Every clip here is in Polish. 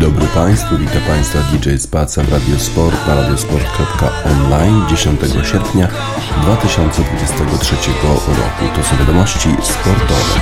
Dobry Państwu, witam Państwa DJ Spaca w Radiosport na radiosport.online 10 sierpnia 2023 roku. To są wiadomości sportowe.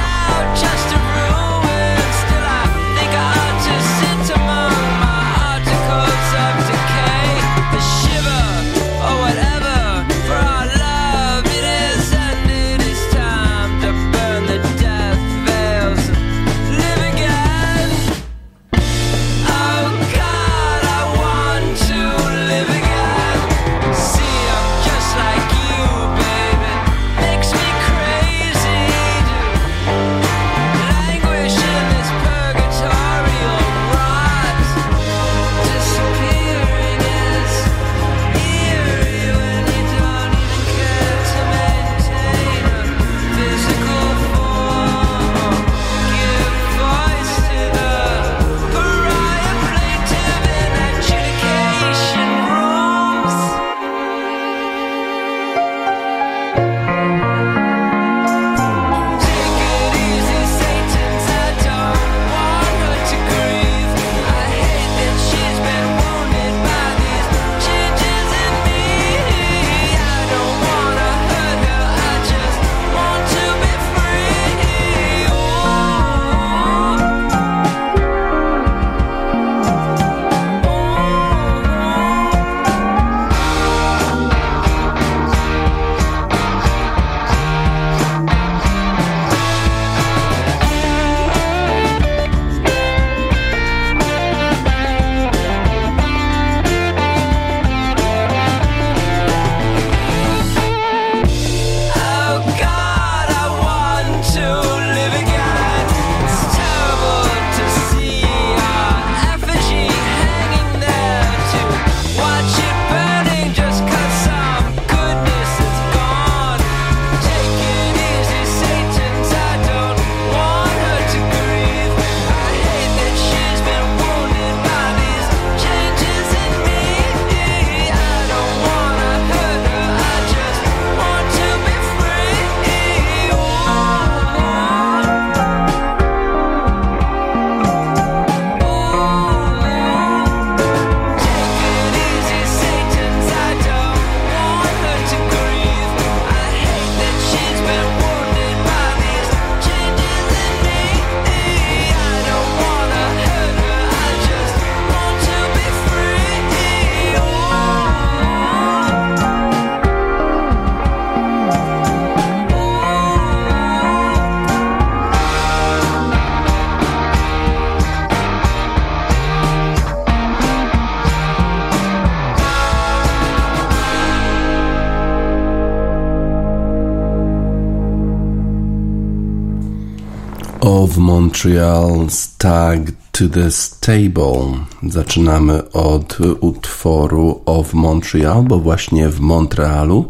Montreal Stag to the Stable. Zaczynamy od utworu of Montreal, bo właśnie w Montrealu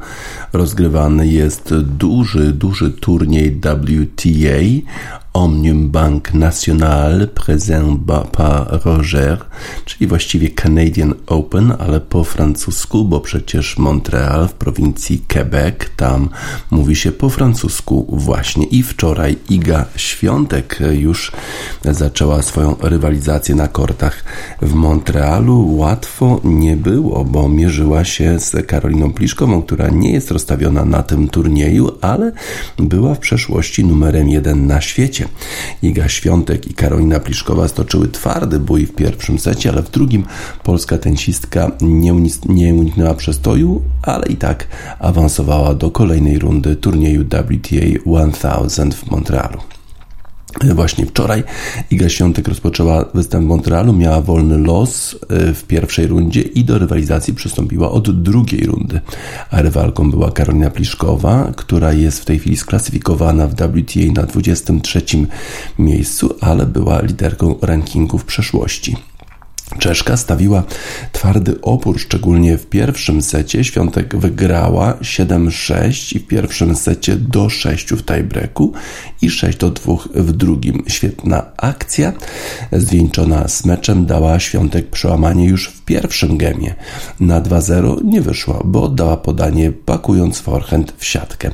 rozgrywany jest duży, duży turniej WTA Omnium Bank National Présent par Roger, czyli właściwie Canadian Open, ale po francusku, bo przecież Montreal w prowincji Quebec, tam mówi się po francusku właśnie. I wczoraj Iga Świątek już zaczęła swoją rywalizację na kortach w Montrealu. Łatwo nie było, bo mierzyła się z Karoliną Pliszkową, która nie jest rozstawiona na tym turnieju, ale była w przeszłości numerem jeden na świecie. Iga Świątek i Karolina Pliszkowa stoczyły twardy bój w pierwszym secie, ale w drugim polska tenisistka nie, nie uniknęła przestoju, ale i tak awansowała do kolejnej rundy turnieju WTA 1000 w Montrealu. Właśnie wczoraj Iga Świątek rozpoczęła występ w Montrealu, miała wolny los e, w pierwszej rundzie i do rywalizacji przystąpiła od drugiej rundy. A rywalką była Karolina Pliszkowa, która jest w tej chwili sklasyfikowana w WTA na 23 miejscu, ale była liderką rankingu w przeszłości. Czeszka stawiła twardy opór, szczególnie w pierwszym secie. Świątek wygrała 7-6 i w pierwszym secie do 6 w tiebreaku i 6 do 2 w drugim. Świetna akcja, zwieńczona z meczem, dała Świątek przełamanie już w pierwszym gemie. Na 2-0 nie wyszła, bo oddała podanie pakując forehand w siatkę.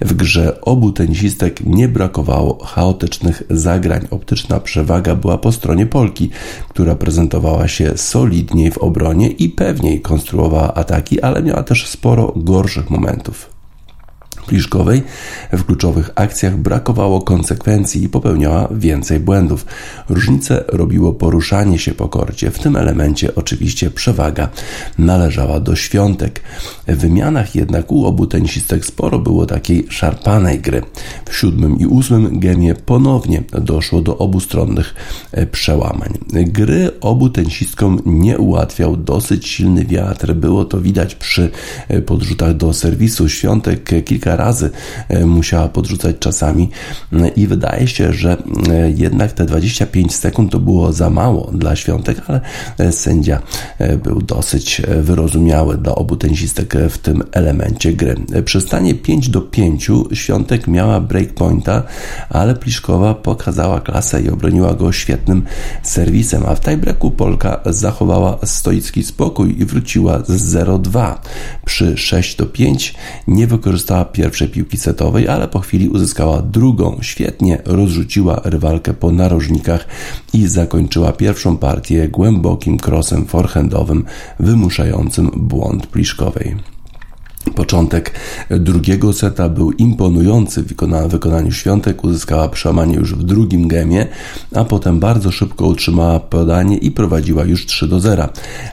W grze obu tenisistek nie brakowało chaotycznych zagrań. Optyczna przewaga była po stronie Polki, która prezentowała się solidniej w obronie i pewniej konstruowała ataki, ale miała też sporo gorszych momentów. Pliszkowej w kluczowych akcjach brakowało konsekwencji i popełniała więcej błędów. Różnicę robiło poruszanie się po korcie. W tym elemencie oczywiście przewaga należała do świątek. W wymianach jednak u obu tenisistek sporo było takiej szarpanej gry. W siódmym i ósmym gemie ponownie doszło do obustronnych e, przełamań. Gry obu tenisistkom nie ułatwiał dosyć silny wiatr. Było to widać przy e, podrzutach do serwisu. Świątek kilka razy e, musiała podrzucać czasami e, i wydaje się, że e, jednak te 25 sekund to było za mało dla Świątek, ale sędzia był dosyć wyrozumiały dla obu tenisistek w tym elemencie gry. Przy stanie 5 do 5 Świątek miała breakpointa, ale Pliszkowa pokazała klasę i obroniła go świetnym serwisem, a w tiebreaku Polka zachowała stoicki spokój i wróciła z 0-2. Przy 6 do 5 nie wykorzystała pierwszego pierwszej piłki setowej, ale po chwili uzyskała drugą. Świetnie rozrzuciła rywalkę po narożnikach i zakończyła pierwszą partię głębokim krosem forehandowym wymuszającym błąd Pliszkowej. Początek drugiego seta był imponujący w wykonaniu Świątek, uzyskała przełamanie już w drugim gemie, a potem bardzo szybko utrzymała podanie i prowadziła już 3 do 0.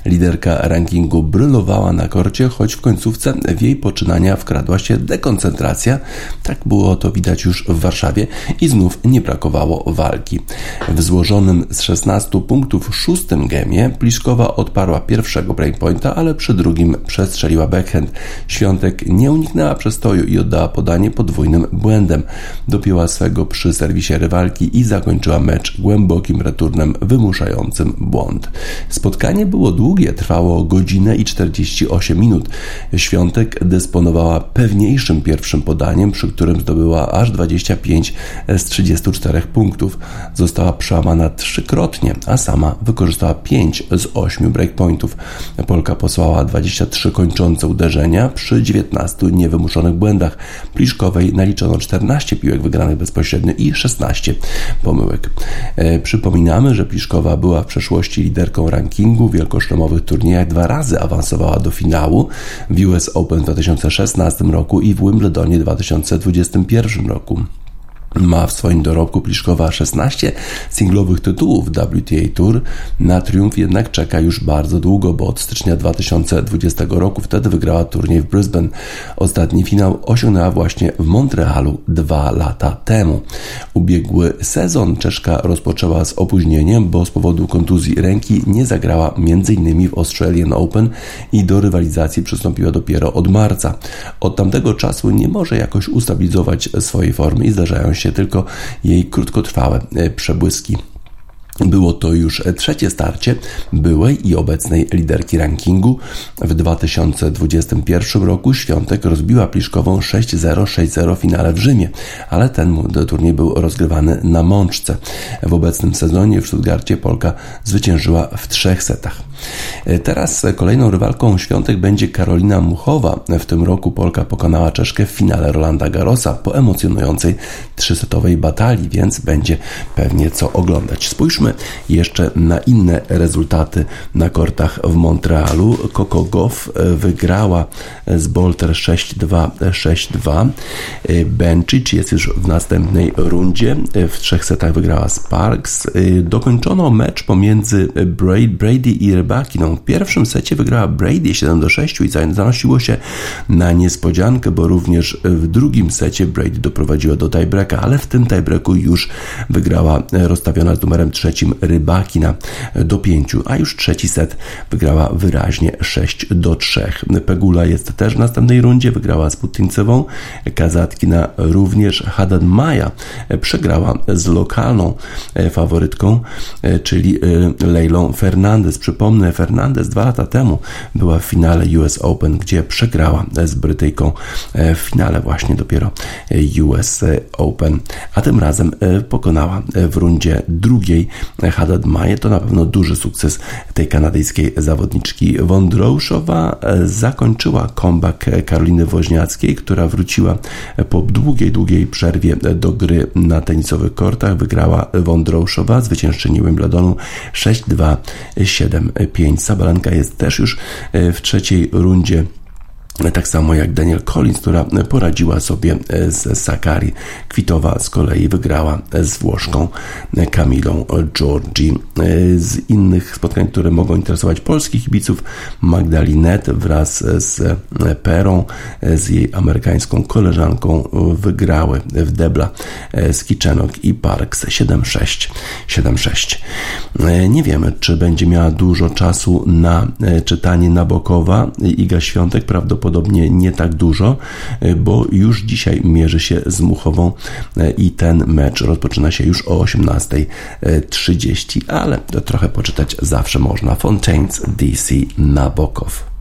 Liderka rankingu brylowała na korcie, choć w końcówce w jej poczynania wkradła się dekoncentracja. Tak było to widać już w Warszawie i znów nie brakowało walki. W złożonym z 16 punktów szóstym gemie Pliszkowa odparła pierwszego breakpointa, ale przy drugim przestrzeliła backhand. Świątek nie uniknęła przestoju i oddała podanie podwójnym błędem. Dopięła swego przy serwisie rywalki i zakończyła mecz głębokim returnem wymuszającym błąd. Spotkanie było długie, trwało godzinę i 48 minut. Świątek dysponowała pewniejszym pierwszym podaniem, przy którym zdobyła aż 25 z 34 punktów. Została przełamana trzykrotnie, a sama wykorzystała 5 z 8 breakpointów. Polka posłała 23 kończące uderzenia przy przy 19 niewymuszonych błędach. Pliszkowej naliczono 14 piłek wygranych bezpośrednio i 16 pomyłek. E, przypominamy, że Pliszkowa była w przeszłości liderką rankingu w wielkoszlemowych turniejach, dwa razy awansowała do finału w US Open w 2016 roku i w Wimbledonie w 2021 roku. Ma w swoim dorobku Pliszkowa 16 singlowych tytułów WTA Tour. Na triumf jednak czeka już bardzo długo, bo od stycznia 2020 roku wtedy wygrała turniej w Brisbane. Ostatni finał osiągnęła właśnie w Montrealu dwa lata temu. Ubiegły sezon Czeszka rozpoczęła z opóźnieniem, bo z powodu kontuzji ręki nie zagrała m.in. w Australian Open i do rywalizacji przystąpiła dopiero od marca. Od tamtego czasu nie może jakoś ustabilizować swojej formy i zdarzają się się tylko jej krótkotrwałe e, przebłyski. Było to już trzecie starcie byłej i obecnej liderki rankingu. W 2021 roku Świątek rozbiła Pliszkową 6-0, 6-0 w finale w Rzymie, ale ten turniej był rozgrywany na mączce. W obecnym sezonie w Stuttgarcie Polka zwyciężyła w trzech setach. Teraz kolejną rywalką Świątek będzie Karolina Muchowa. W tym roku Polka pokonała Czeszkę w finale Rolanda Garrosa po emocjonującej trzysetowej batalii, więc będzie pewnie co oglądać. Spójrzmy jeszcze na inne rezultaty na kortach w Montrealu. Coco Goff wygrała z Bolter 6-2, 6-2. Bencic jest już w następnej rundzie. W trzech setach wygrała Sparks. Dokończono mecz pomiędzy Brady i Rebecca Rybakiną. W pierwszym secie wygrała Brady 7 do 6 i zanosiło się na niespodziankę, bo również w drugim secie Brady doprowadziła do tiebreaka, ale w tym tiebreaku już wygrała rozstawiona z numerem trzecim Rybakina do 5, a już trzeci set wygrała wyraźnie 6 do 3. Pegula jest też w następnej rundzie, wygrała z Putincewą, Kazatkina również, Haddad Maja przegrała z lokalną faworytką, czyli Leilą Fernandez. Przypomnę, Fernandez dwa lata temu była w finale US Open, gdzie przegrała z Brytyjką w finale właśnie dopiero US Open, a tym razem pokonała w rundzie drugiej Haddad Maje. To na pewno duży sukces tej kanadyjskiej zawodniczki. Wądrouszowa zakończyła comeback Karoliny Woźniackiej, która wróciła po długiej, długiej przerwie do gry na tenisowych kortach. Wygrała Wądrouszowa, zwyciężczyni Wimbledonu 6-2, 7-5. Sabalenka jest też już w trzeciej rundzie tak samo jak Daniel Collins, która poradziła sobie z Sakari. Kwitowa z kolei wygrała z Włoszką Kamilą Giorgi. Z innych spotkań, które mogą interesować polskich kibiców, Magdalinet wraz z Perą, z jej amerykańską koleżanką wygrały w debla z Kiczenok i Parks 7-6. 7-6. Nie wiemy, czy będzie miała dużo czasu na czytanie Nabokowa. Iga Świątek prawdopodobnie prawdopodobnie nie tak dużo, e, bo już dzisiaj mierzy się z Muchową e, i ten mecz rozpoczyna się już o 18.30, ale trochę poczytać zawsze można. Fontaines DC Nabokow.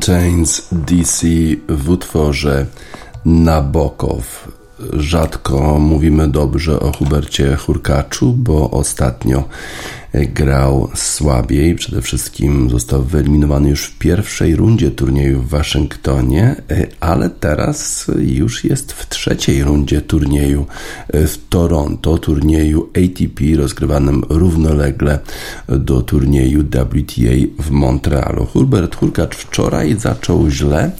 Fontaines DC w utworze Nabokow. Rzadko mówimy dobrze o Hubercie Hurkaczu, bo ostatnio grał słabiej. Przede wszystkim został wyeliminowany już w pierwszej rundzie turnieju w Waszyngtonie, ale teraz już jest w trzeciej rundzie turnieju w Toronto, turnieju ATP rozgrywanym równolegle do turnieju WTA w Montrealu. Hubert Hurkacz wczoraj zaczął źle,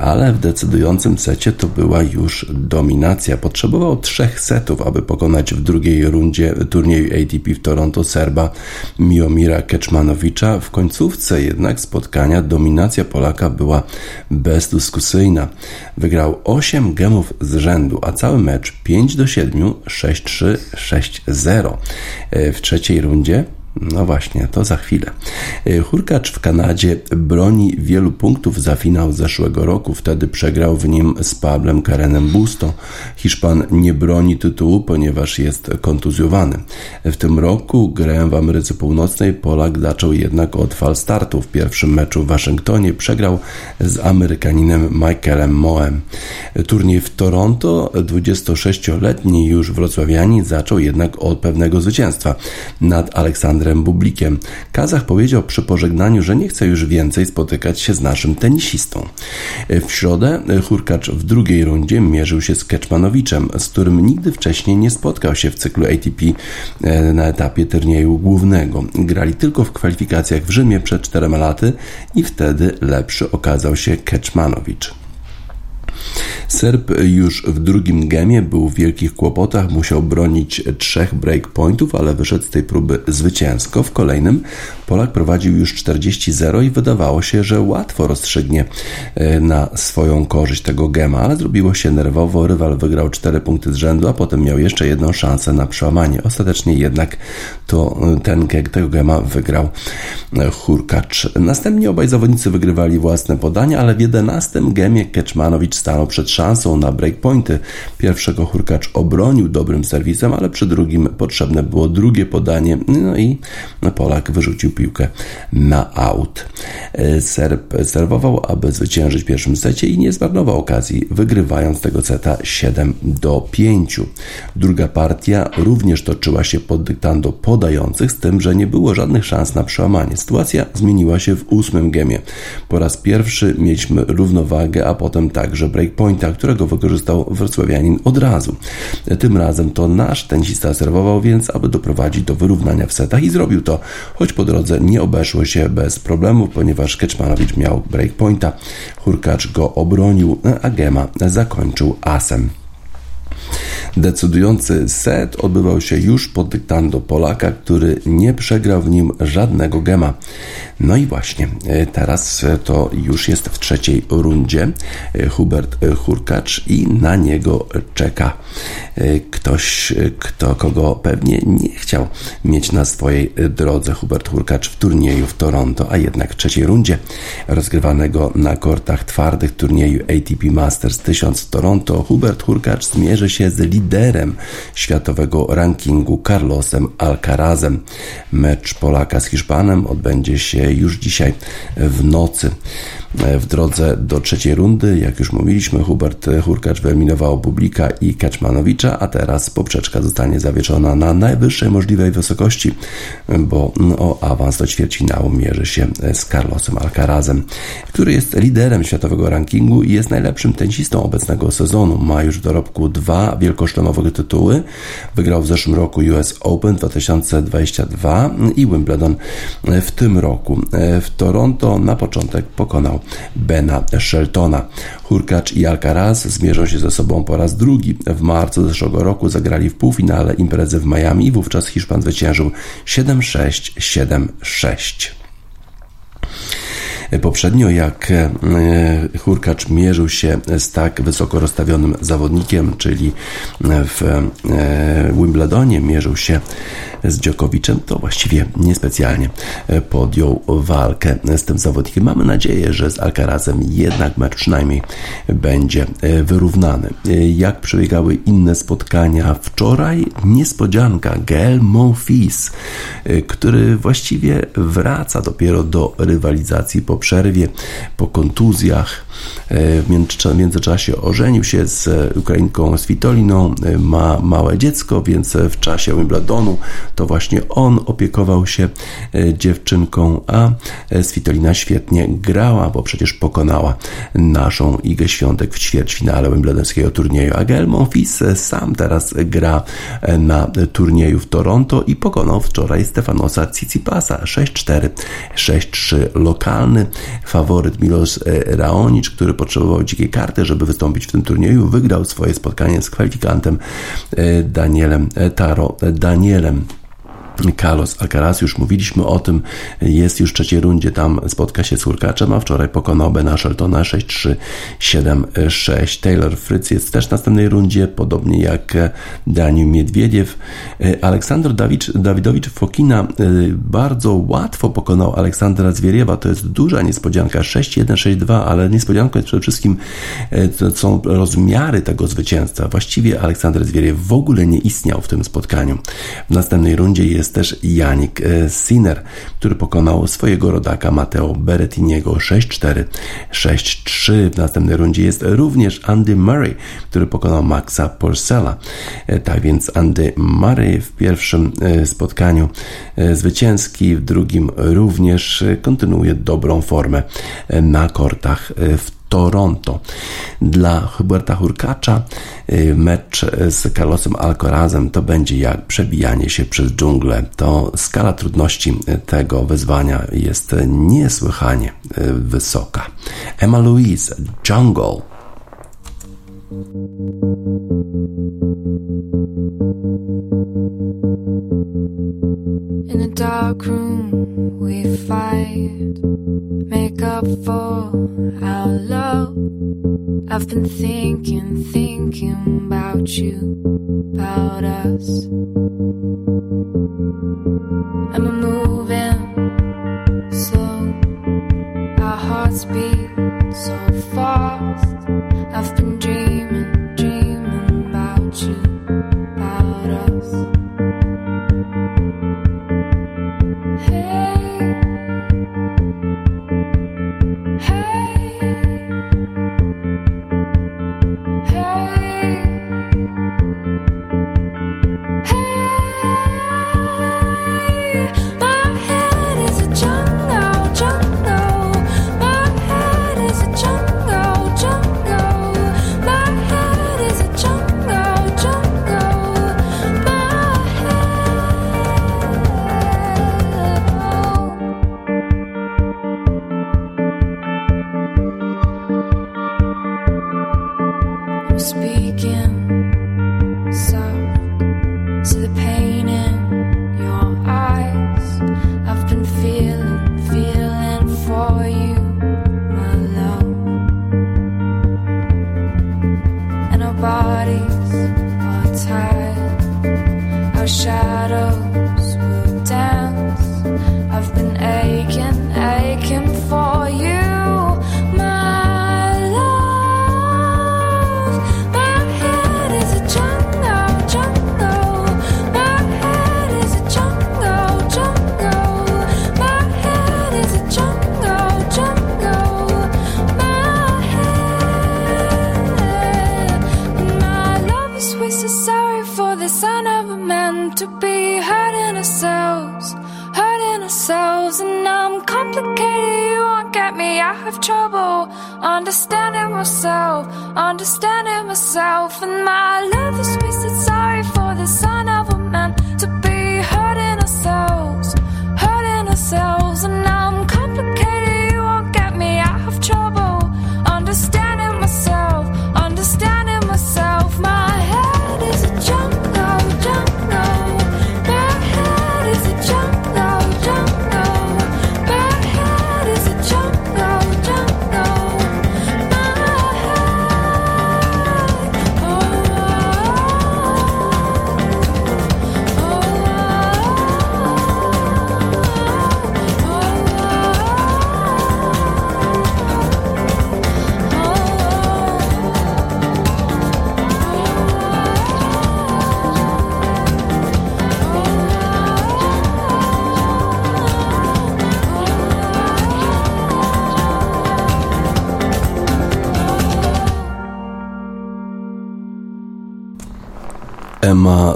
ale w decydującym secie to była już dominacja. Potrzebował trzech setów, aby pokonać w drugiej rundzie turnieju ATP w Toronto Serba Miomira Keczmanowicza. W końcówce jednak spotkania dominacja Polaka była bezdyskusyjna. Wygrał 8 gemów z rzędu, a cały mecz 5 do 7, 6-3, 6-0. W trzeciej rundzie no właśnie, to za chwilę. E, Hurkacz w Kanadzie broni wielu punktów za finał zeszłego roku. Wtedy przegrał w nim z Pablem Karenem Busto. Hiszpan nie broni tytułu, ponieważ jest kontuzjowany. W tym roku grę w Ameryce Północnej Polak zaczął jednak od fal startu. W pierwszym meczu w Waszyngtonie przegrał z Amerykaninem Michaelem Moem. Turniej w Toronto 26-letni już wrocławianin zaczął jednak od pewnego zwycięstwa nad Aleksandrem Aleksandrem Bublikiem. Kazach powiedział przy pożegnaniu, że nie chce już więcej spotykać się z naszym tenisistą. W środę Hurkacz w drugiej rundzie mierzył się z Keczmanowiczem, z którym nigdy wcześniej nie spotkał się w cyklu ATP e, na etapie turnieju głównego. Grali tylko w kwalifikacjach w Rzymie przed czterema laty i wtedy lepszy okazał się Keczmanowicz. Serb już w drugim gemie był w wielkich kłopotach, musiał bronić trzech breakpointów, ale wyszedł z tej próby zwycięsko. W kolejnym Polak prowadził już 40-0 i wydawało się, że łatwo rozstrzygnie e, na swoją korzyść tego gema, ale zrobiło się nerwowo. Rywal wygrał 4 punkty z rzędu, a potem miał jeszcze jedną szansę na przełamanie. Ostatecznie jednak to e, ten tego gema wygrał e, Hurkacz. Następnie obaj zawodnicy wygrywali własne podania, ale w 11 gemie Keczmanowicz stanął przed szansą na breakpointy. Pierwszego Hurkacz obronił dobrym serwisem, ale przy drugim potrzebne było drugie podanie, no i Polak wyrzucił piłkę na aut. E, Serb serwował, aby zwyciężyć w pierwszym secie i nie zmarnował okazji, wygrywając tego seta 7 do 5. Druga partia również toczyła się pod dyktando podających, z tym, że nie było żadnych szans na przełamanie. Sytuacja zmieniła się w ósmym gemie. Po raz pierwszy mieliśmy równowagę, a potem także breakpointa, którego wykorzystał wrocławianin od razu. Tym razem to nasz tenisista serwował więc, aby doprowadzić do wyrównania w setach i zrobił to, choć po drodze nie obeszło się bez problemów, ponieważ Keczmanowicz miał breakpointa, Hurkacz go obronił, a Gema zakończył asem. Decydujący set odbywał się już pod dyktando Polaka, który nie przegrał w nim żadnego gema. No i właśnie, e, teraz to już jest w trzeciej rundzie. E, Hubert Hurkacz i na niego czeka e, ktoś, kto, kogo pewnie nie chciał mieć na swojej drodze. Hubert Hurkacz w turnieju w Toronto, a jednak w trzeciej rundzie rozgrywanego na kortach twardych turnieju ATP Masters 1000 w Toronto. Hubert Hurkacz zmierzy się z liderem światowego rankingu Carlosem Alcarazem. Mecz Polaka z Hiszpanem odbędzie się już dzisiaj w nocy. W drodze do trzeciej rundy, jak już mówiliśmy, Hubert Hurkacz wyeliminował Publika i Kaczmanowicza, a teraz poprzeczka zostanie zawieszona na najwyższej możliwej wysokości, bo o awans do ćwierćfinału mierzy się z Carlosem Alcarazem, który jest liderem światowego rankingu i jest najlepszym tenisistą obecnego sezonu. Ma już w dorobku dwa wielkoszlemowe tytuły. Wygrał w zeszłym roku US Open 2022 i Wimbledon w tym roku. W Toronto na początek pokonał Bena Sheltona. Hurkacz i Alcaraz zmierzą się ze sobą po raz drugi. W marcu zeszłego roku zagrali w półfinale imprezy w Miami i wówczas Hiszpan zwyciężył 7-6, 7-6. Poprzednio, jak e, Hurkacz mierzył się z tak wysoko rozstawionym zawodnikiem, czyli w e, Wimbledonie mierzył się z Djokoviczem, to właściwie niespecjalnie podjął walkę z tym zawodnikiem. Mamy nadzieję, że z Alcarazem jednak mecz przynajmniej będzie wyrównany. Jak przebiegały inne spotkania wczoraj? Niespodzianka, Gael Monfils, który właściwie wraca dopiero do rywalizacji po przerwie, po kontuzjach. E, w międzyczasie ożenił się z Ukrainką Svitoliną, e, ma małe dziecko, więc w czasie Wimbledonu to właśnie on opiekował się e, dziewczynką, a Svitolina świetnie grała, bo przecież pokonała naszą Igę Świątek w ćwierćfinale Wimbledonskiego turnieju. A Gael Monfils sam teraz gra na turnieju w Toronto i pokonał wczoraj Stefanosa Tsitsipasa 6-4, 6-3 lokalny faworyt Milos Raonic, który potrzebował dzikiej karty, żeby wystąpić w tym turnieju, wygrał swoje spotkanie z kwalifikantem e, Danielem e, Taro Danielem. Carlos Alcaraz, już mówiliśmy o tym, jest już w trzeciej rundzie, tam spotka się z Hurkaczem, a wczoraj pokonał Bena Sheltona 6-3, 7-6. Taylor Fritz jest też w następnej rundzie, podobnie jak Daniel Miedwiediew. Aleksander Dawid, Dawidowicz Fokina y, bardzo łatwo pokonał Aleksandra Zwieriewa, to jest duża niespodzianka, 6-1, 6-2, ale niespodzianką jest przede wszystkim są rozmiary tego zwycięstwa. Właściwie Aleksander Zwieriew w ogóle nie istniał w tym spotkaniu. W następnej rundzie jest jest też Janik e, Sinner, który pokonał swojego rodaka Mateo Berettiniego 6-4, 6-3. W następnej rundzie jest również Andy Murray, który pokonał Maxa Porcela. E, tak więc Andy Murray w pierwszym e, spotkaniu zwycięski, w drugim również kontynuuje dobrą formę na kortach w Toronto. Dla Huberta Hurkacza y, mecz z Carlosem Alcorazem to będzie jak przebijanie się przez dżunglę. To skala trudności tego wyzwania jest niesłychanie y, wysoka. Emma Louise, Jungle. In a dark room we fight, make up for our love. I've been thinking, thinking about you, about us. We're moving slow, our hearts beat so fast.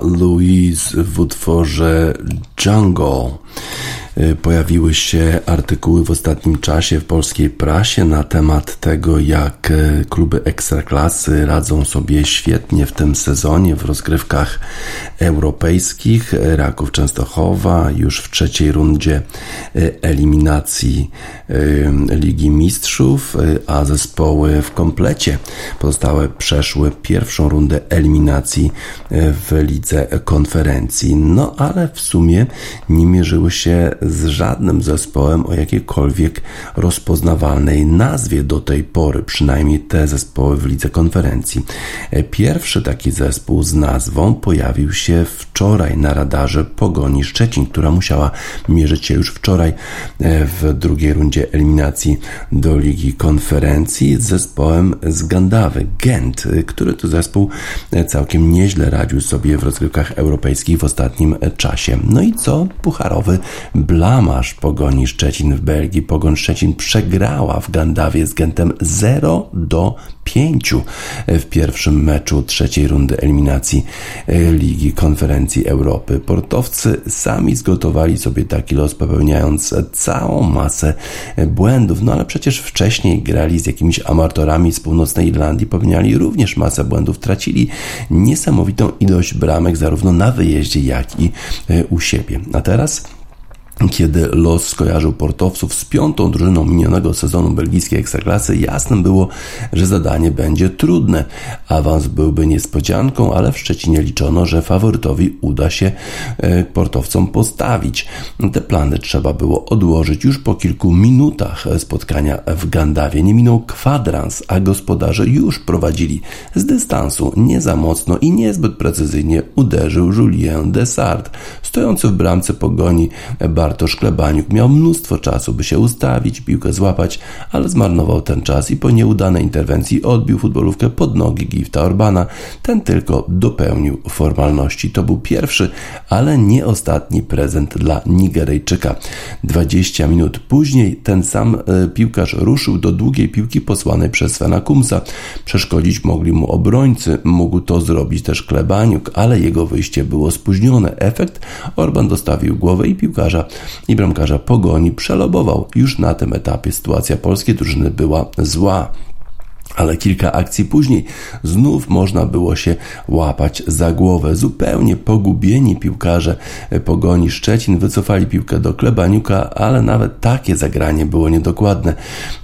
Louise w utworze Jungle. Y, pojawiły się artykuły w ostatnim czasie w polskiej prasie na temat tego, jak y, kluby ekstraklasy radzą sobie świetnie w tym sezonie w rozgrywkach europejskich. Raków Częstochowa już w trzeciej rundzie y, eliminacji Ligi Mistrzów, a zespoły w komplecie pozostałe przeszły pierwszą rundę eliminacji w lidze konferencji. No ale w sumie nie mierzyły się z żadnym zespołem o jakiejkolwiek rozpoznawalnej nazwie do tej pory, przynajmniej te zespoły w lidze konferencji. Pierwszy taki zespół z nazwą pojawił się wczoraj na radarze Pogoni Szczecin, która musiała mierzyć się już wczoraj e, w drugiej rundzie eliminacji do Ligi Konferencji z zespołem z Gandawy, Gent, który to zespół całkiem nieźle radził sobie w rozgrywkach europejskich w ostatnim czasie. No i co? Pucharowy blamasz Pogoni Szczecin w Belgii. Pogoń Szczecin przegrała w Gandawie z Gentem 0 do 5 w pierwszym meczu trzeciej rundy eliminacji e, Ligi Konferencji Europy. Portowcy sami zgotowali sobie taki los, popełniając całą masę błędów. No ale przecież wcześniej grali z jakimiś amatorami z północnej Irlandii, popełniali również masę błędów, tracili niesamowitą ilość bramek zarówno na wyjeździe, jak i e, u siebie. A teraz kiedy los skojarzył portowców z piątą drużyną minionego sezonu belgijskiej ekstraklasy, jasnym było, że zadanie będzie trudne. Awans byłby niespodzianką, ale w Szczecinie liczono, że faworytowi uda się e, portowcom postawić. Te plany trzeba było odłożyć już po kilku minutach spotkania w Gandawie. Nie minął kwadrans, a gospodarze już prowadzili z dystansu. Nie za mocno i niezbyt precyzyjnie uderzył Julien Desart, stojący w bramce pogoni Bartosz Klebaniuk miał mnóstwo czasu, by się ustawić, piłkę złapać, ale zmarnował ten czas i po nieudanej interwencji odbił futbolówkę pod nogi Gifta Orbana. Ten tylko dopełnił formalności. To był pierwszy, ale nie ostatni prezent dla Nigeryjczyka. 20 minut później ten sam e, piłkarz ruszył do długiej piłki posłanej przez Svena Kumsa. Przeszkodzić mogli mu obrońcy, mógł to zrobić też Klebaniuk, ale jego wyjście było spóźnione. Efekt Orban dostawił głowę i piłkarza i bramkarza Pogoni przelobował. Już na tym etapie sytuacja polskiej drużyny była zła. Ale kilka akcji później znów można było się łapać za głowę. Zupełnie pogubieni piłkarze Pogoni Szczecin wycofali piłkę do Klebaniuka, ale nawet takie zagranie było niedokładne.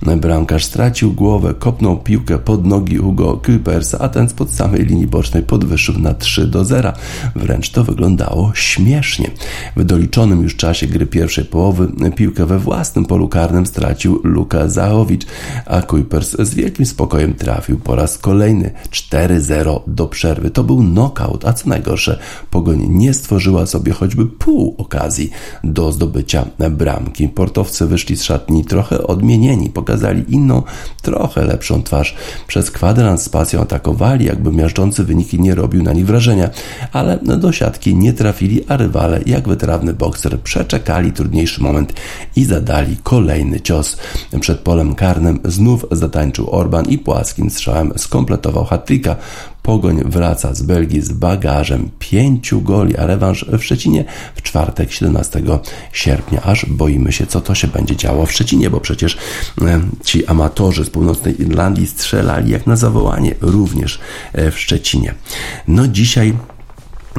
Bramkarz stracił głowę, kopnął piłkę pod nogi Hugo Kuipersa, a ten spod samej linii bocznej podwyższył na 3 do 0. Wręcz to wyglądało śmiesznie. W doliczonym już czasie gry pierwszej połowy piłkę we własnym polu karnym stracił Luka Zachowicz, a Kuipers z wielkim spokojem spokojem trafił po raz kolejny 4-0 do przerwy. To był knockout, a co najgorsze, Pogoń nie stworzyła sobie choćby pół okazji do zdobycia bramki. Portowcy wyszli z szatni trochę odmienieni, pokazali inną, trochę lepszą twarz. Przez kwadrans z pasją atakowali, jakby miażdżący wyniki nie robił na nich wrażenia, ale do siatki nie trafili, a rywale, jak wytrawny bokser, przeczekali trudniejszy moment i zadali kolejny cios. Przed polem karnym znów zatańczył Orban i płaskim strzałem skompletował hat Pogoń wraca z Belgii z bagażem pięciu goli, a rewanż w Szczecinie w czwartek 17 sierpnia. Aż boimy się, co to się będzie działo w Szczecinie, bo przecież e, ci amatorzy z północnej Irlandii strzelali jak na zawołanie również e, w Szczecinie. No dzisiaj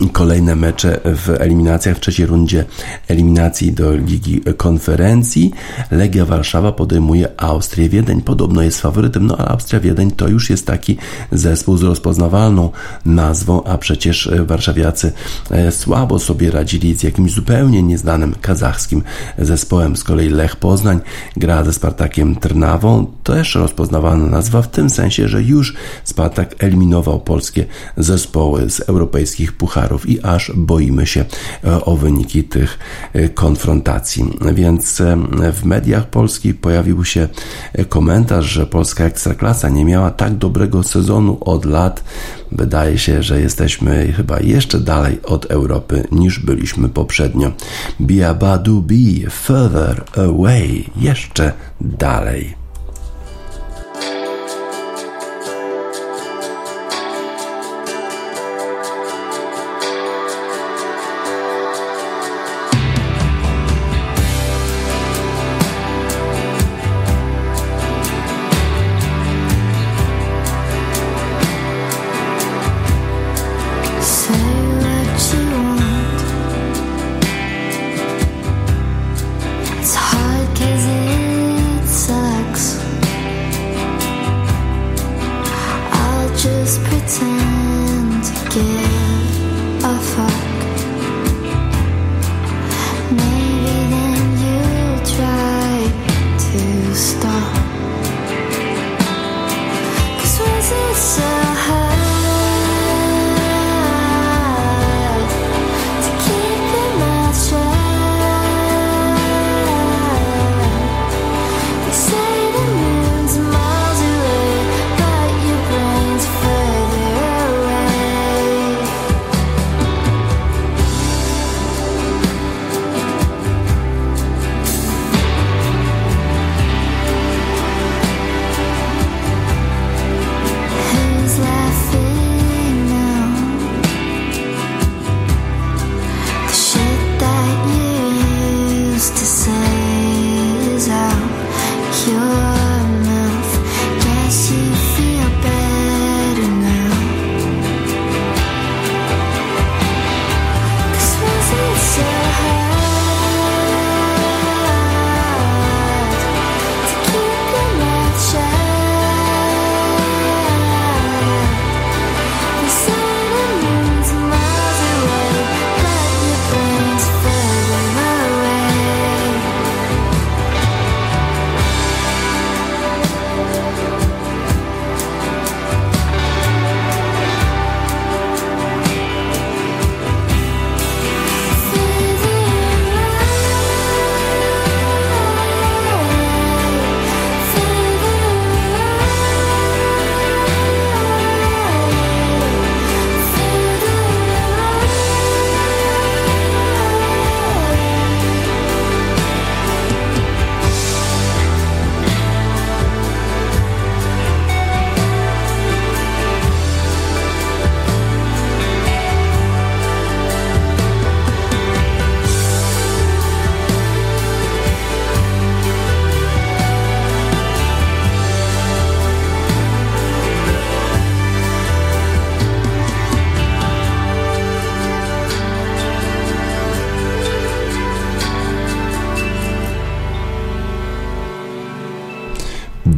kolejne mecze w eliminacjach w trzeciej rundzie eliminacji do Ligi Konferencji. Legia Warszawa podejmuje Austrię Wiedeń. Podobno jest faworytem, no ale Austria Wiedeń to już jest taki zespół z rozpoznawalną nazwą, a przecież warszawiacy e, słabo sobie radzili z jakimś zupełnie nieznanym kazachskim zespołem. Z kolei Lech Poznań gra ze Spartakiem Trnawą. Też rozpoznawalna nazwa w tym sensie, że już Spartak eliminował polskie zespoły z europejskich pucharów i aż boimy się e, o wyniki tych e, konfrontacji. Więc e, w mediach polskich pojawił się komentarz, że polska ekstraklasa nie miała tak dobrego sezonu od lat. Wydaje się, że jesteśmy chyba jeszcze dalej od Europy niż byliśmy poprzednio. Biabadu be further away, jeszcze dalej.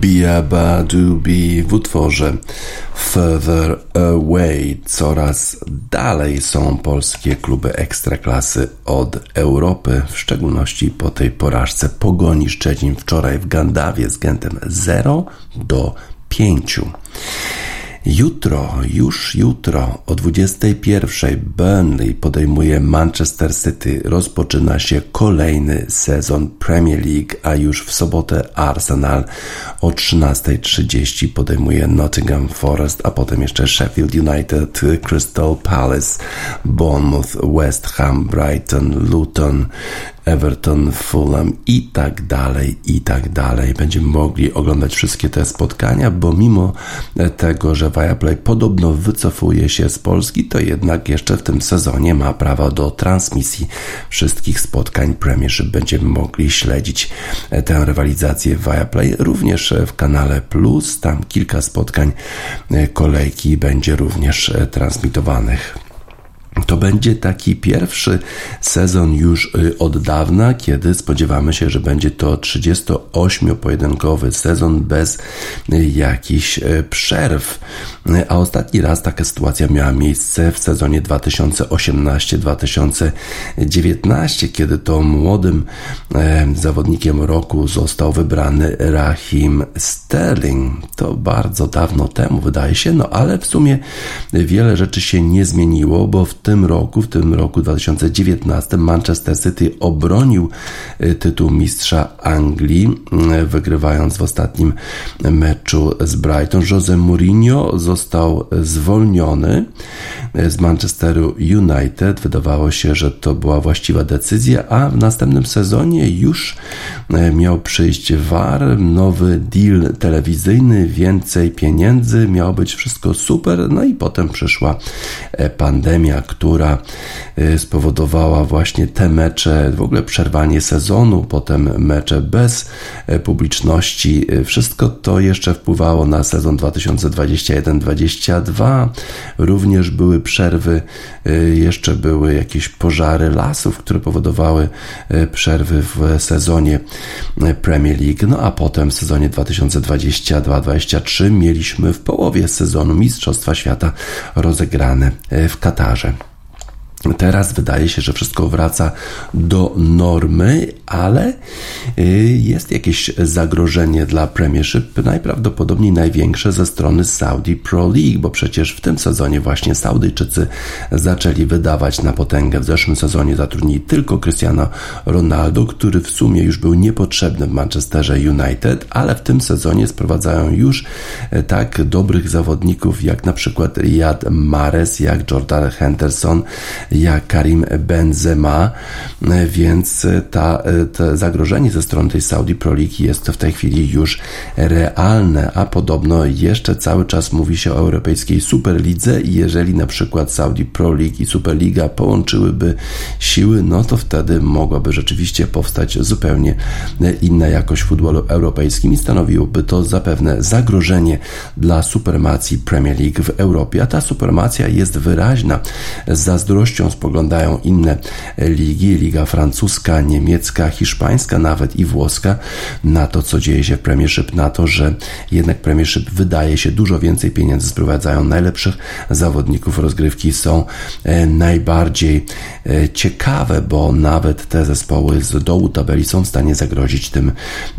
Biaba Doobie w utworze Further Away. Coraz dalej są polskie kluby ekstraklasy od Europy, w szczególności po tej porażce Pogoni Szczecin wczoraj w Gandawie z Gentem 0 do 5. Jutro, już jutro o 21 Burnley podejmuje Manchester City. Rozpoczyna się kolejny sezon Premier League, a już w sobotę Arsenal o 13.30 podejmuje Nottingham Forest, a potem jeszcze Sheffield United, Crystal Palace, Bournemouth, West Ham, Brighton, Luton, Everton, Fulham i tak dalej, i tak dalej. Będziemy mogli oglądać wszystkie te spotkania, bo mimo tego, że Viaplay podobno wycofuje się z Polski, to jednak jeszcze w tym sezonie ma prawo do transmisji wszystkich spotkań Premiership. Będziemy mogli śledzić tę rywalizację Viaplay również w kanale Plus. Tam kilka spotkań kolejki będzie również transmitowanych. To będzie taki pierwszy sezon już y, od dawna, kiedy spodziewamy się, że będzie to 38-pojedynkowy sezon bez y, jakichś y, przerw. A ostatni raz taka sytuacja miała miejsce w sezonie 2018-2019, kiedy to młodym zawodnikiem roku został wybrany Rahim Sterling. To bardzo dawno temu, wydaje się, no ale w sumie wiele rzeczy się nie zmieniło, bo w tym roku, w tym roku 2019 Manchester City obronił y, tytuł mistrza Anglii, y, wygrywając w ostatnim meczu z Brighton. Jose Mourinho został zwolniony y, z Manchesteru United. Wydawało się, że to była właściwa decyzja, a w następnym sezonie już miał przyjść VAR, nowy deal telewizyjny, więcej pieniędzy, miało być wszystko super, no i potem przyszła e, pandemia, która y, spowodowała właśnie te mecze, w ogóle przerwanie sezonu, potem mecze bez e, publiczności. Y, wszystko to jeszcze wpływało na sezon 2021-2022. Również były przerwy, jeszcze były jakieś pożary lasów, które powodowały przerwy w sezonie Premier League. No a potem w sezonie 2022-2023 mieliśmy w połowie sezonu Mistrzostwa Świata rozegrane w Katarze. Teraz wydaje się, że wszystko wraca do normy, ale y, jest jakieś zagrożenie dla Premiership, najprawdopodobniej największe ze strony Saudi Pro League, bo przecież w tym sezonie właśnie Saudyjczycy zaczęli wydawać na potęgę. W zeszłym sezonie zatrudnili tylko Cristiano Ronaldo, który w sumie już był niepotrzebny w Manchesterze United, ale w tym sezonie sprowadzają już e, tak dobrych zawodników jak na przykład Riyad Mahrez, jak Jordan Henderson, jak Karim Benzema, więc ta, to zagrożenie ze strony tej Saudi Pro League jest w tej chwili już realne, a podobno jeszcze cały czas mówi się o europejskiej Superlidze i jeżeli na przykład Saudi Pro League i Superliga połączyłyby siły, no to wtedy mogłaby rzeczywiście powstać zupełnie inna jakość futbolu europejskim i stanowiłoby to zapewne zagrożenie dla supermacji Premier League w Europie, a ta supermacja jest wyraźna. Z zazdrością spoglądają inne ligi, liga francuska, niemiecka, hiszpańska nawet i włoska, na to, co dzieje się w Premiership, na to, że jednak Premiership wydaje się dużo więcej pieniędzy, sprowadzają najlepszych zawodników. Rozgrywki, są e, najbardziej e, ciekawe, bo nawet te zespoły z dołu tabeli są w stanie zagrozić tym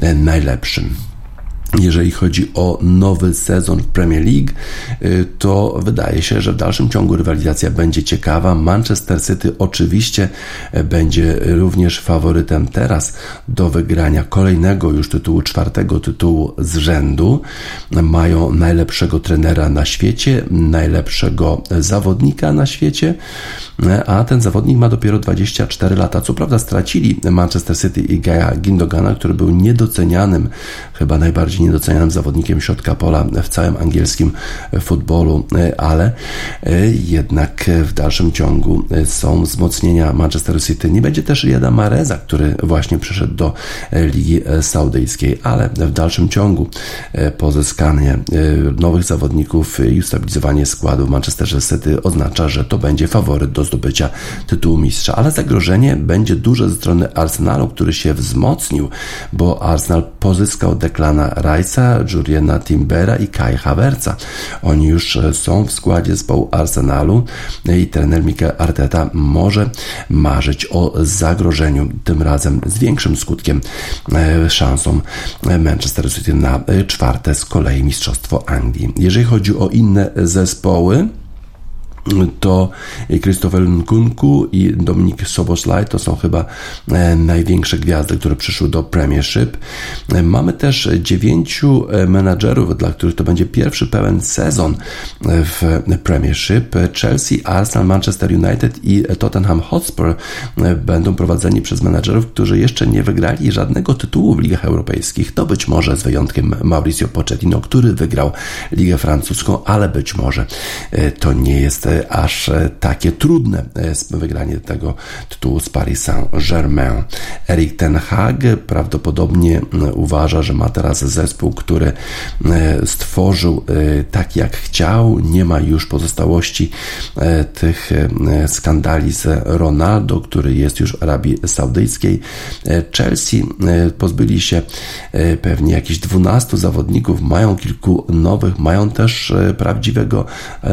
e, najlepszym jeżeli chodzi o nowy sezon w Premier League, y, to wydaje się, że w dalszym ciągu rywalizacja będzie ciekawa. Manchester City oczywiście e, będzie również faworytem teraz do wygrania kolejnego już tytułu, czwartego tytułu z rzędu. Mają najlepszego trenera na świecie, najlepszego zawodnika na świecie, e, a ten zawodnik ma dopiero 24 lata. Co prawda stracili Manchester City i Gaia Gindogana, który był niedocenianym, chyba najbardziej niedocenianym zawodnikiem środka pola w całym angielskim futbolu, ale jednak w dalszym ciągu są wzmocnienia Manchester City. Nie będzie też Jada Mareza, który właśnie przyszedł do Ligi Saudyjskiej, ale w dalszym ciągu pozyskanie nowych zawodników i ustabilizowanie składu w Manchester City oznacza, że to będzie faworyt do zdobycia tytułu mistrza, ale zagrożenie będzie duże ze strony Arsenalu, który się wzmocnił, bo Arsenal pozyskał Declana Rice'a, Juliana Timbera i Kai Havertza. Oni już e, są w składzie zespołu Arsenalu i trener Mikel Arteta może marzyć o zagrożeniu, tym razem z większym skutkiem, e, szansą Manchester City na e, czwarte z kolei Mistrzostwo Anglii. Jeżeli chodzi o inne zespoły, to Christopher Nkunku i Dominik Soboslaj to są chyba e, największe gwiazdy, które przyszły do Premiership. E, mamy też dziewięciu e, menadżerów, dla których to będzie pierwszy pełen sezon w Premiership. Chelsea, Arsenal, Manchester United i Tottenham Hotspur będą prowadzeni przez menadżerów, którzy jeszcze nie wygrali żadnego tytułu w ligach europejskich. To być może z wyjątkiem Mauricio Pochettino, który wygrał Ligę Francuską, ale być może to nie jest aż e, takie trudne e, wygranie tego tytułu z Paris Saint-Germain. Erik Ten Hag prawdopodobnie uważa, że ma teraz zespół, który e, stworzył tak jak chciał, nie ma już pozostałości tych skandali z Ronaldo, który jest już w Arabii Saudyjskiej. Chelsea pozbyli się pewnie jakichś 12 zawodników, mają kilku nowych, mają też prawdziwego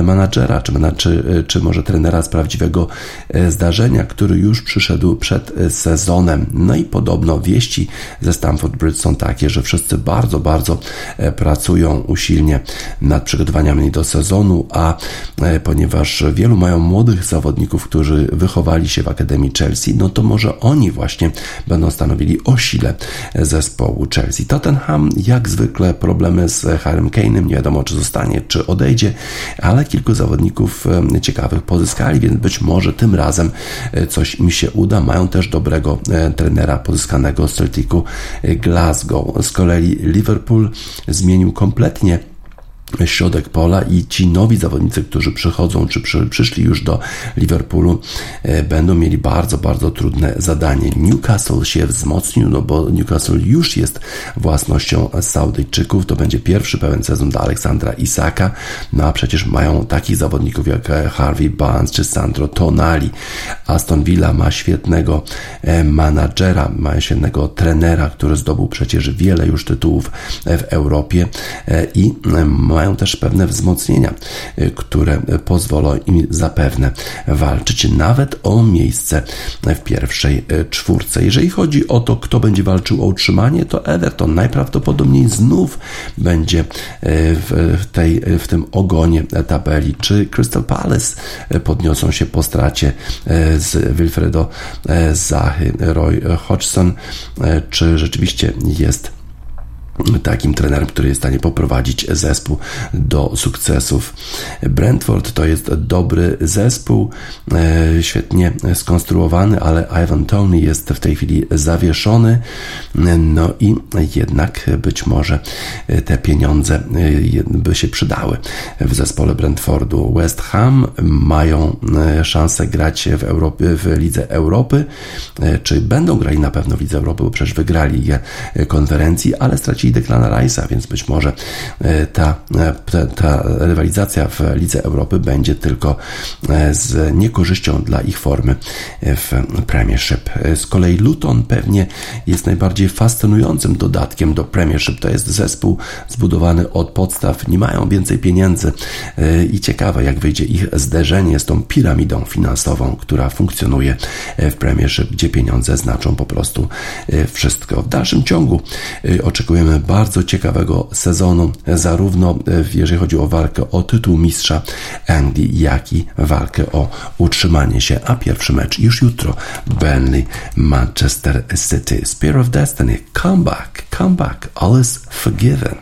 menadżera, czy, czy czy, czy może trenera z prawdziwego e, zdarzenia, który już przyszedł przed e, sezonem. No i podobno wieści ze Stamford Bridge są takie, że wszyscy bardzo, bardzo e, pracują usilnie nad przygotowaniami do sezonu, a ponieważ wielu mają młodych zawodników, którzy wychowali się w Akademii Chelsea, no to może oni właśnie będą stanowili o sile zespołu Chelsea. Tottenham jak zwykle problemy z Harrym Kane'em, nie wiadomo czy zostanie, czy odejdzie, ale kilku zawodników ciekawych pozyskali, więc być może tym razem e, coś mi się uda. Mają też dobrego e, trenera pozyskanego z Celticu e, Glasgow. Z kolei Liverpool zmienił kompletnie środek pola i ci nowi zawodnicy, którzy przychodzą, czy przy, przyszli już do Liverpoolu, e, będą mieli bardzo, bardzo trudne zadanie. Newcastle się wzmocnił, no bo Newcastle już jest własnością Saudyjczyków. To będzie pierwszy pełen sezon dla Aleksandra Isaka, no a przecież mają takich zawodników jak e, Harvey Barnes czy Sandro Tonali. Aston Villa ma świetnego e, managera, ma świetnego trenera, który zdobył przecież wiele już tytułów w Europie i mają mają też pewne wzmocnienia, y, które pozwolą im zapewne walczyć nawet o miejsce w pierwszej y, czwórce. Jeżeli chodzi o to, kto będzie walczył o utrzymanie, to Everton najprawdopodobniej znów będzie y, w, tej, w tym ogonie tabeli. Czy Crystal Palace podniosą się po stracie z Wilfredo Zachy, Roy Hodgson, czy rzeczywiście jest takim trenerem, który jest w stanie poprowadzić zespół do sukcesów. Brentford to jest dobry zespół, e, świetnie skonstruowany, ale Ivan Tony jest w tej chwili zawieszony. No i jednak być może te pieniądze e, by się przydały w zespole Brentfordu. West Ham mają e, szansę grać w w Lidze Europy, czy będą grali na pewno w Lidze Europy, bo przecież wygrali Konferencji, ale stracili i Declana Rice'a, więc być może e, ta, e, ta, ta rywalizacja w Lidze Europy będzie tylko e, z niekorzyścią dla ich formy w Premiership. Z kolei Luton pewnie jest najbardziej fascynującym dodatkiem do Premiership. To jest zespół zbudowany od podstaw, nie mają więcej pieniędzy i ciekawe jak wyjdzie ich zderzenie z tą piramidą finansową, która funkcjonuje w Premiership, gdzie pieniądze znaczą po prostu wszystko. W dalszym ciągu oczekujemy bardzo ciekawego sezonu, zarówno jeżeli chodzi o walkę o tytuł mistrza Anglii, jak i walkę o utrzymanie się. A pierwszy mecz już jutro. Burnley, Manchester City. Spear of Destiny. Come back, come back. All is forgiven.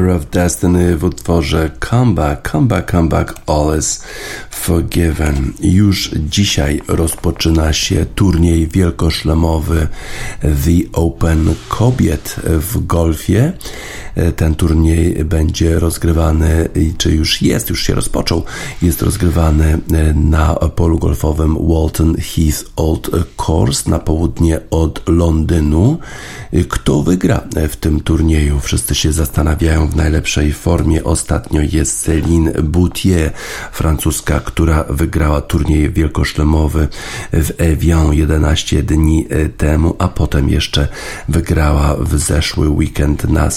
Spear of Destiny w utworze Comeback, Comeback, Comeback, All is Forgiven. Już dzisiaj rozpoczyna się turniej wielkoszlemowy The Open Kobiet w golfie. Ten turniej będzie rozgrywany, czy już jest, już się rozpoczął, jest rozgrywany na polu golfowym Walton Heath Old Course na południe od Londynu. Kto wygra w tym turnieju? Wszyscy się zastanawiają w najlepszej formie. Ostatnio jest Céline Boutier, francuska, która wygrała turniej wielkoszlemowy w Evian 11 dni temu, a potem jeszcze wygrała w zeszły weekend na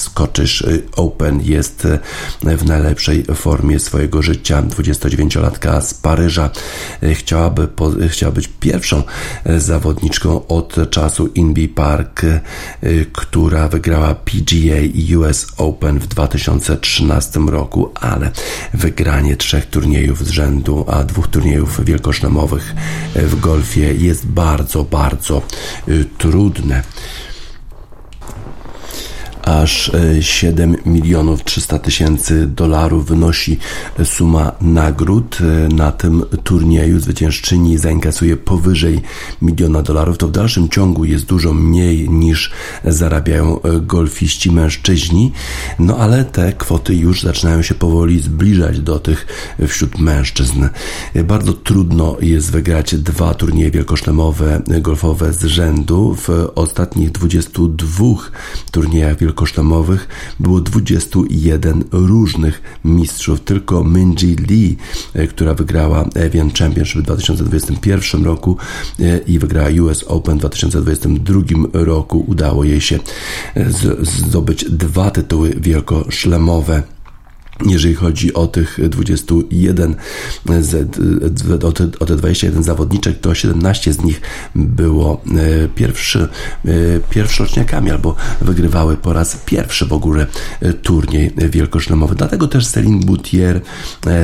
Scottish Open. Jest w najlepszej formie swojego życia. 29-latka z Paryża chciałaby, chciała być pierwszą zawodniczką od czasu Inby Park, która wygrała PGA i US Open w 2013 roku, ale wygranie trzech turniejów z rzędu, a dwóch turniejów wielkoszlemowych w golfie jest bardzo, bardzo y, trudne aż 7 e, milionów 300 tysięcy dolarów wynosi suma nagród e, na tym turnieju. Zwyciężczyni zainkasuje powyżej miliona dolarów. To w dalszym ciągu jest dużo mniej niż zarabiają e, golfiści mężczyźni, no ale te kwoty już zaczynają się powoli zbliżać do tych wśród mężczyzn. Bardzo trudno jest wygrać dwa turnieje wielkoszlemowe golfowe z rzędu. W ostatnich 22 turniejach wielkoszlemowych wielkoszlemowych było 21 różnych mistrzów. Tylko Minji Lee, e, która wygrała Evian Championship w 2021 roku e, i wygrała US Open w 2022 roku, udało jej się e, zdobyć dwa tytuły wielkoszlemowe jeżeli chodzi o tych 21, o te, o te 21 zawodniczek, to 17 z nich było e, pierwszy, e, pierwszoroczniakami albo wygrywały po raz pierwszy w ogóle e, turniej wielkoszlemowy. Dlatego też Céline Boutier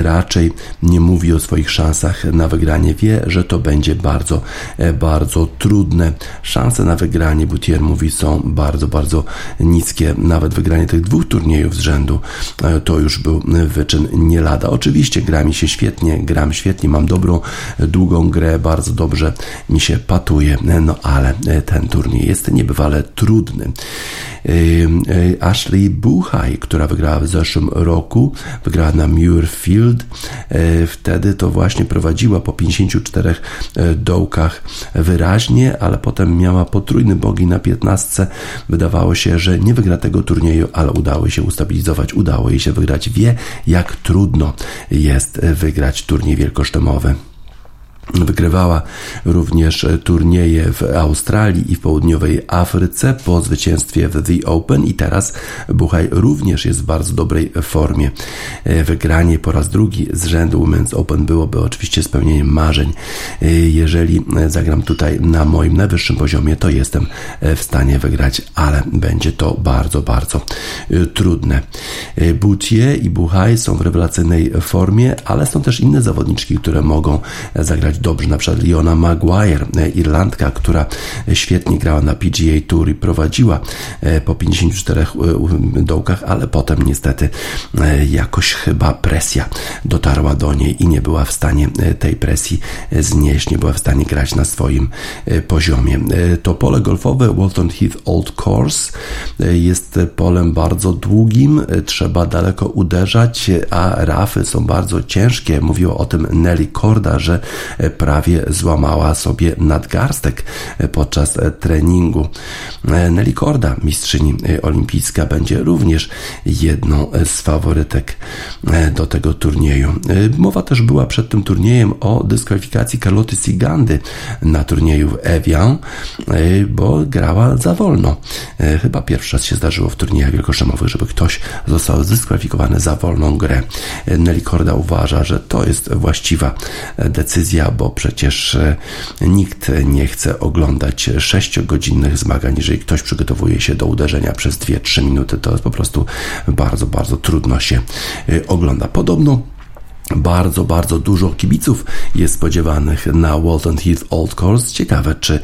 raczej nie mówi o swoich szansach na wygranie. Wie, że to będzie bardzo, bardzo trudne. Szanse na wygranie, Boutier mówi, są bardzo, bardzo niskie. Nawet wygranie tych dwóch turniejów z rzędu to już był wyczyn nie lada. Oczywiście gra mi się świetnie, gram świetnie, mam dobrą, długą grę, bardzo dobrze mi się patuje, no ale ten turniej jest niebywale trudny. Ashley Buchaj, która wygrała w zeszłym roku, wygrała na Muirfield. Wtedy to właśnie prowadziła po 54 dołkach wyraźnie, ale potem miała potrójny bogi na 15. Wydawało się, że nie wygra tego turnieju, ale udało się ustabilizować, udało jej się wygrać. Wie, jak trudno jest wygrać turniej wielkosztomowy. Wygrywała również turnieje w Australii i w południowej Afryce po zwycięstwie w The Open i teraz Buchaj również jest w bardzo dobrej formie. Wygranie po raz drugi z rzędu Women's Open byłoby oczywiście spełnieniem marzeń. Jeżeli zagram tutaj na moim najwyższym poziomie, to jestem w stanie wygrać, ale będzie to bardzo, bardzo trudne. Boutier i Buchaj są w rewelacyjnej formie, ale są też inne zawodniczki, które mogą zagrać dobrze. Na przykład Leona Maguire, e, Irlandka, która świetnie grała na PGA Tour i prowadziła e, po 54 e, dołkach, ale potem niestety jakoś chyba presja dotarła do niej i nie była w stanie tej presji znieść, nie była w stanie grać na swoim poziomie. To pole golfowe Walton Heath Old Course jest polem bardzo długim, trzeba daleko uderzać, a rafy są bardzo ciężkie. Mówiła o tym Nelly Korda, że prawie złamała sobie nadgarstek podczas treningu. Nelly Korda, mistrzyni olimpijska, będzie również jedną z faworytek do tego turnieju. Mowa też była przed tym turniejem o dyskwalifikacji Carloty Sigandy na turnieju w Evian, bo grała za wolno. Chyba pierwszy raz się zdarzyło w turniejach wielkoszemowych, żeby ktoś został zdyskwalifikowany za wolną grę. Nelly Korda uważa, że to jest właściwa decyzja, bo przecież e, nikt nie chce oglądać 6-godzinnych zmagań. Jeżeli ktoś przygotowuje się do uderzenia przez 2-3 minuty, to po prostu bardzo, bardzo trudno się e, ogląda. Podobno Bardzo, bardzo dużo kibiców jest spodziewanych na Walton Heath Old Course. Ciekawe, czy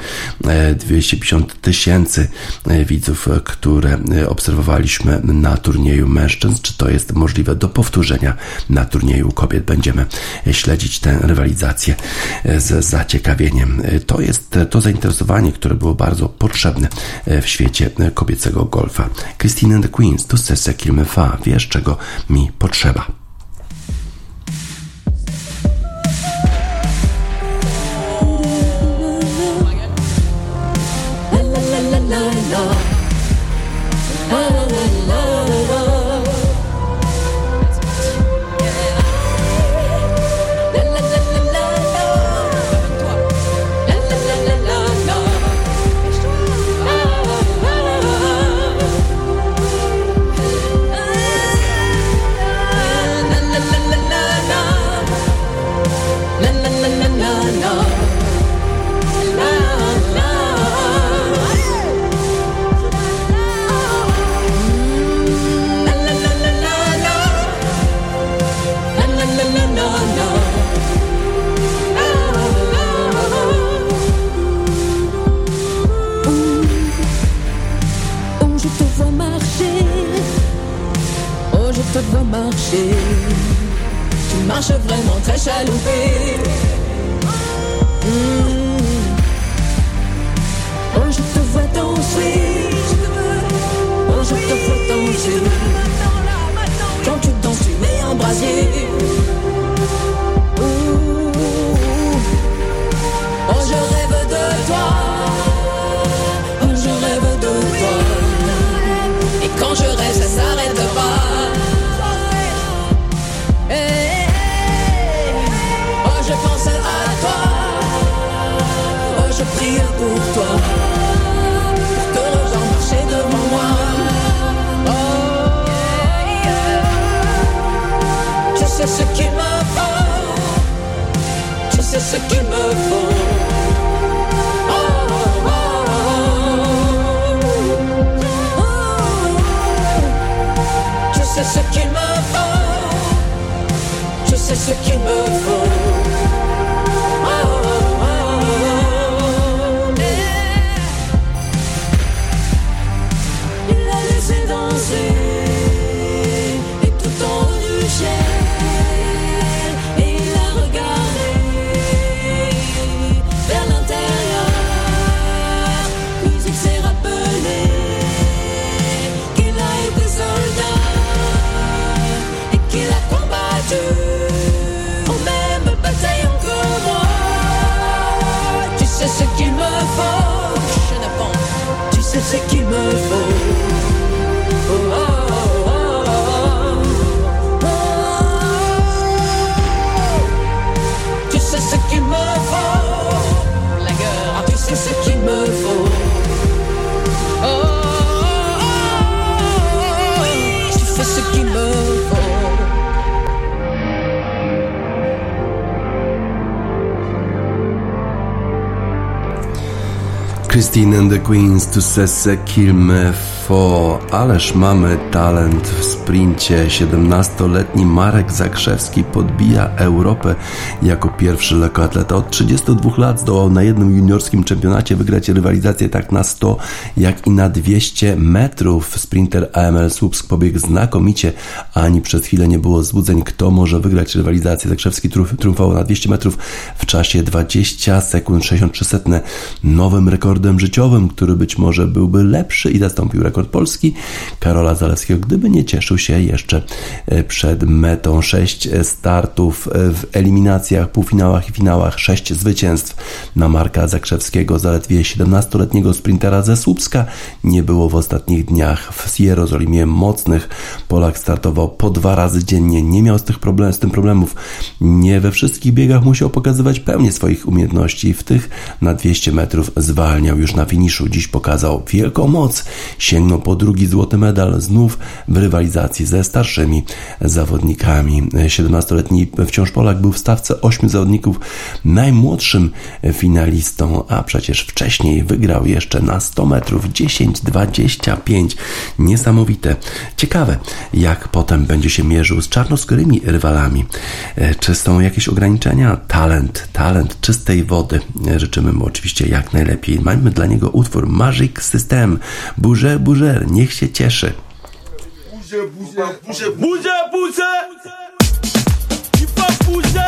250 e, tysięcy e, widzów, które e, obserwowaliśmy na turnieju mężczyzn, czy to jest możliwe do powtórzenia na turnieju kobiet. Będziemy śledzić tę rywalizację z zaciekawieniem. To jest to zainteresowanie, które było bardzo potrzebne w świecie kobiecego golfa. Christine and the Queens, to sesja Kilmefa. Wiesz, czego mi potrzeba. Oh, oh, je te vois marcher, oh, je te vois marcher. Tu marches vraiment très chaloupé. ce qu'il me font. Oh, oh, oh, Je sais ce qu'il me faut. Je sais ce qu'il me faut. ce qu'il me faut. Christine and the Queens to Sesse Kilme Fo, ależ mamy talent w sprincie. 17-letni Marek Zakrzewski podbija Europę jako pierwszy lekkoatleta. Od 32 lat zdołał na jednym juniorskim czempionacie wygrać rywalizację tak na 100, jak i na 200 metrów. Sprinter AML Słupsk pobiegł znakomicie, ani przez chwilę nie było złudzeń, kto może wygrać rywalizację. Zakrzewski triumfował na 200 metrów w czasie 20 sekund 63 setne, nowym rekordem życiowym, który być może byłby lepszy i zastąpił rekord Polski Karola Zalewskiego, gdyby nie cieszył się jeszcze e, przed metą. Sześć startów w eliminacjach, półfinałach i finałach, sześć zwycięstw na Marka Zakrzewskiego, zaledwie 17-letniego sprintera ze Słupska nie było w ostatnich dniach w Jerozolimie mocnych. Polak startował po dwa razy dziennie, nie miał z, tych problem, z tym problemów. Nie we wszystkich biegach musiał pokazywać pełnię swoich umiejętności. W tych na 200 metrów zwalniał już na finiszu. Dziś pokazał wielką moc, sięgnął po drugi złoty medal znów w rywalizacji ze starszymi zawodnikami. 17-letni wciąż Polak był w stawce 8 zawodników najmłodszym finalistą, a przecież wcześniej wygrał jeszcze na 100 metrów 10-25. Niesamowite. Ciekawe, jak potem będzie się mierzył z czarnoskórymi rywalami. E, czy są jakieś ograniczenia? Talent, talent czystej wody. Życzymy mu oczywiście jak najlepiej. Mamy dla niego utwór Magic System. Burze, burze, niech się cieszy. Burze, burze, burze, burze, burze!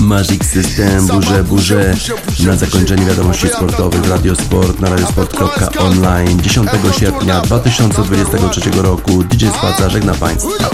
Magic System, burze, burze. Na zakończenie wiadomości sportowych Radiosport na radiosport.online 10 sierpnia 2023 roku. DJ Spaca żegna Państwa.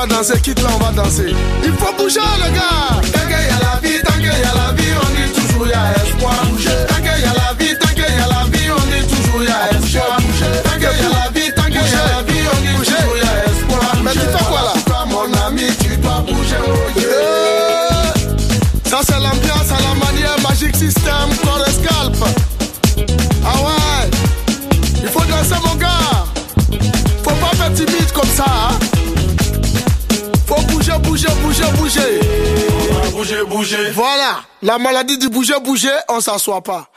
pas danser, quitte là, on va danser. Il faut bouger, le gars. Tant qu'il y a la vie, tant qu'il y a la vie, on dit toujours il y a espoir. Bouger. Voilà, la maladie du bouger bouger, on s'assoit pas.